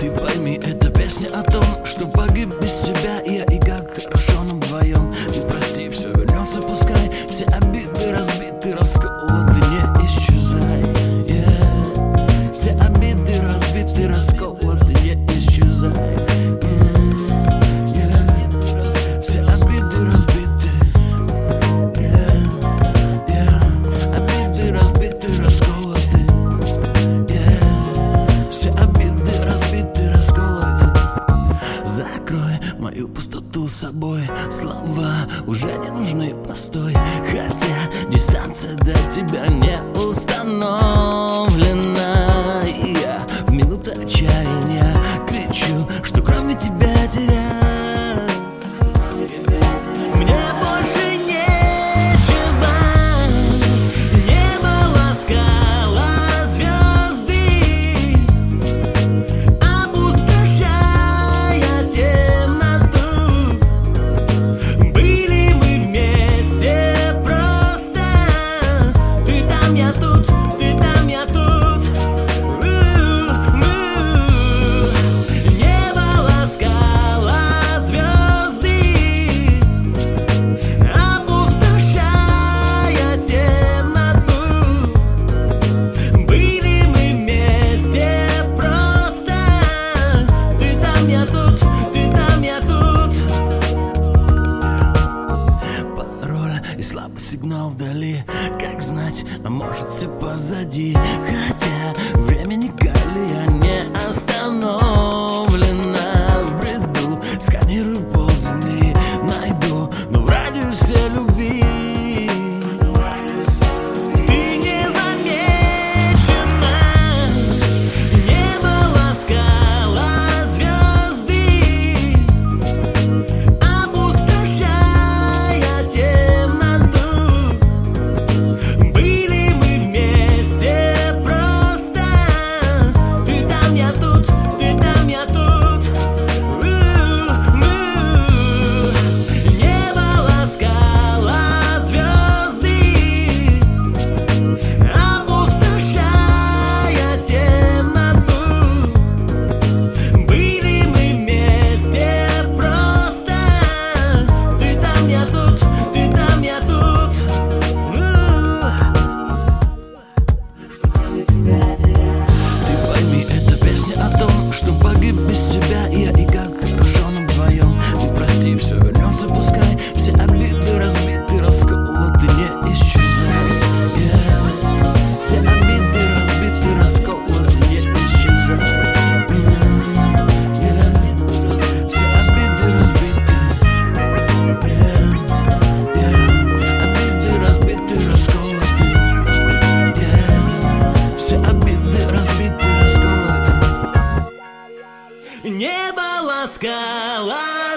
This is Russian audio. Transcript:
Ты пойми, эта песня о том, что погиб без тебя уже не нужны постой Хотя дистанция до тебя не установлена. я тут, ты там, я тут. Пароль и слабый сигнал вдали. Как знать, а может все позади. Хотя небо ласкало.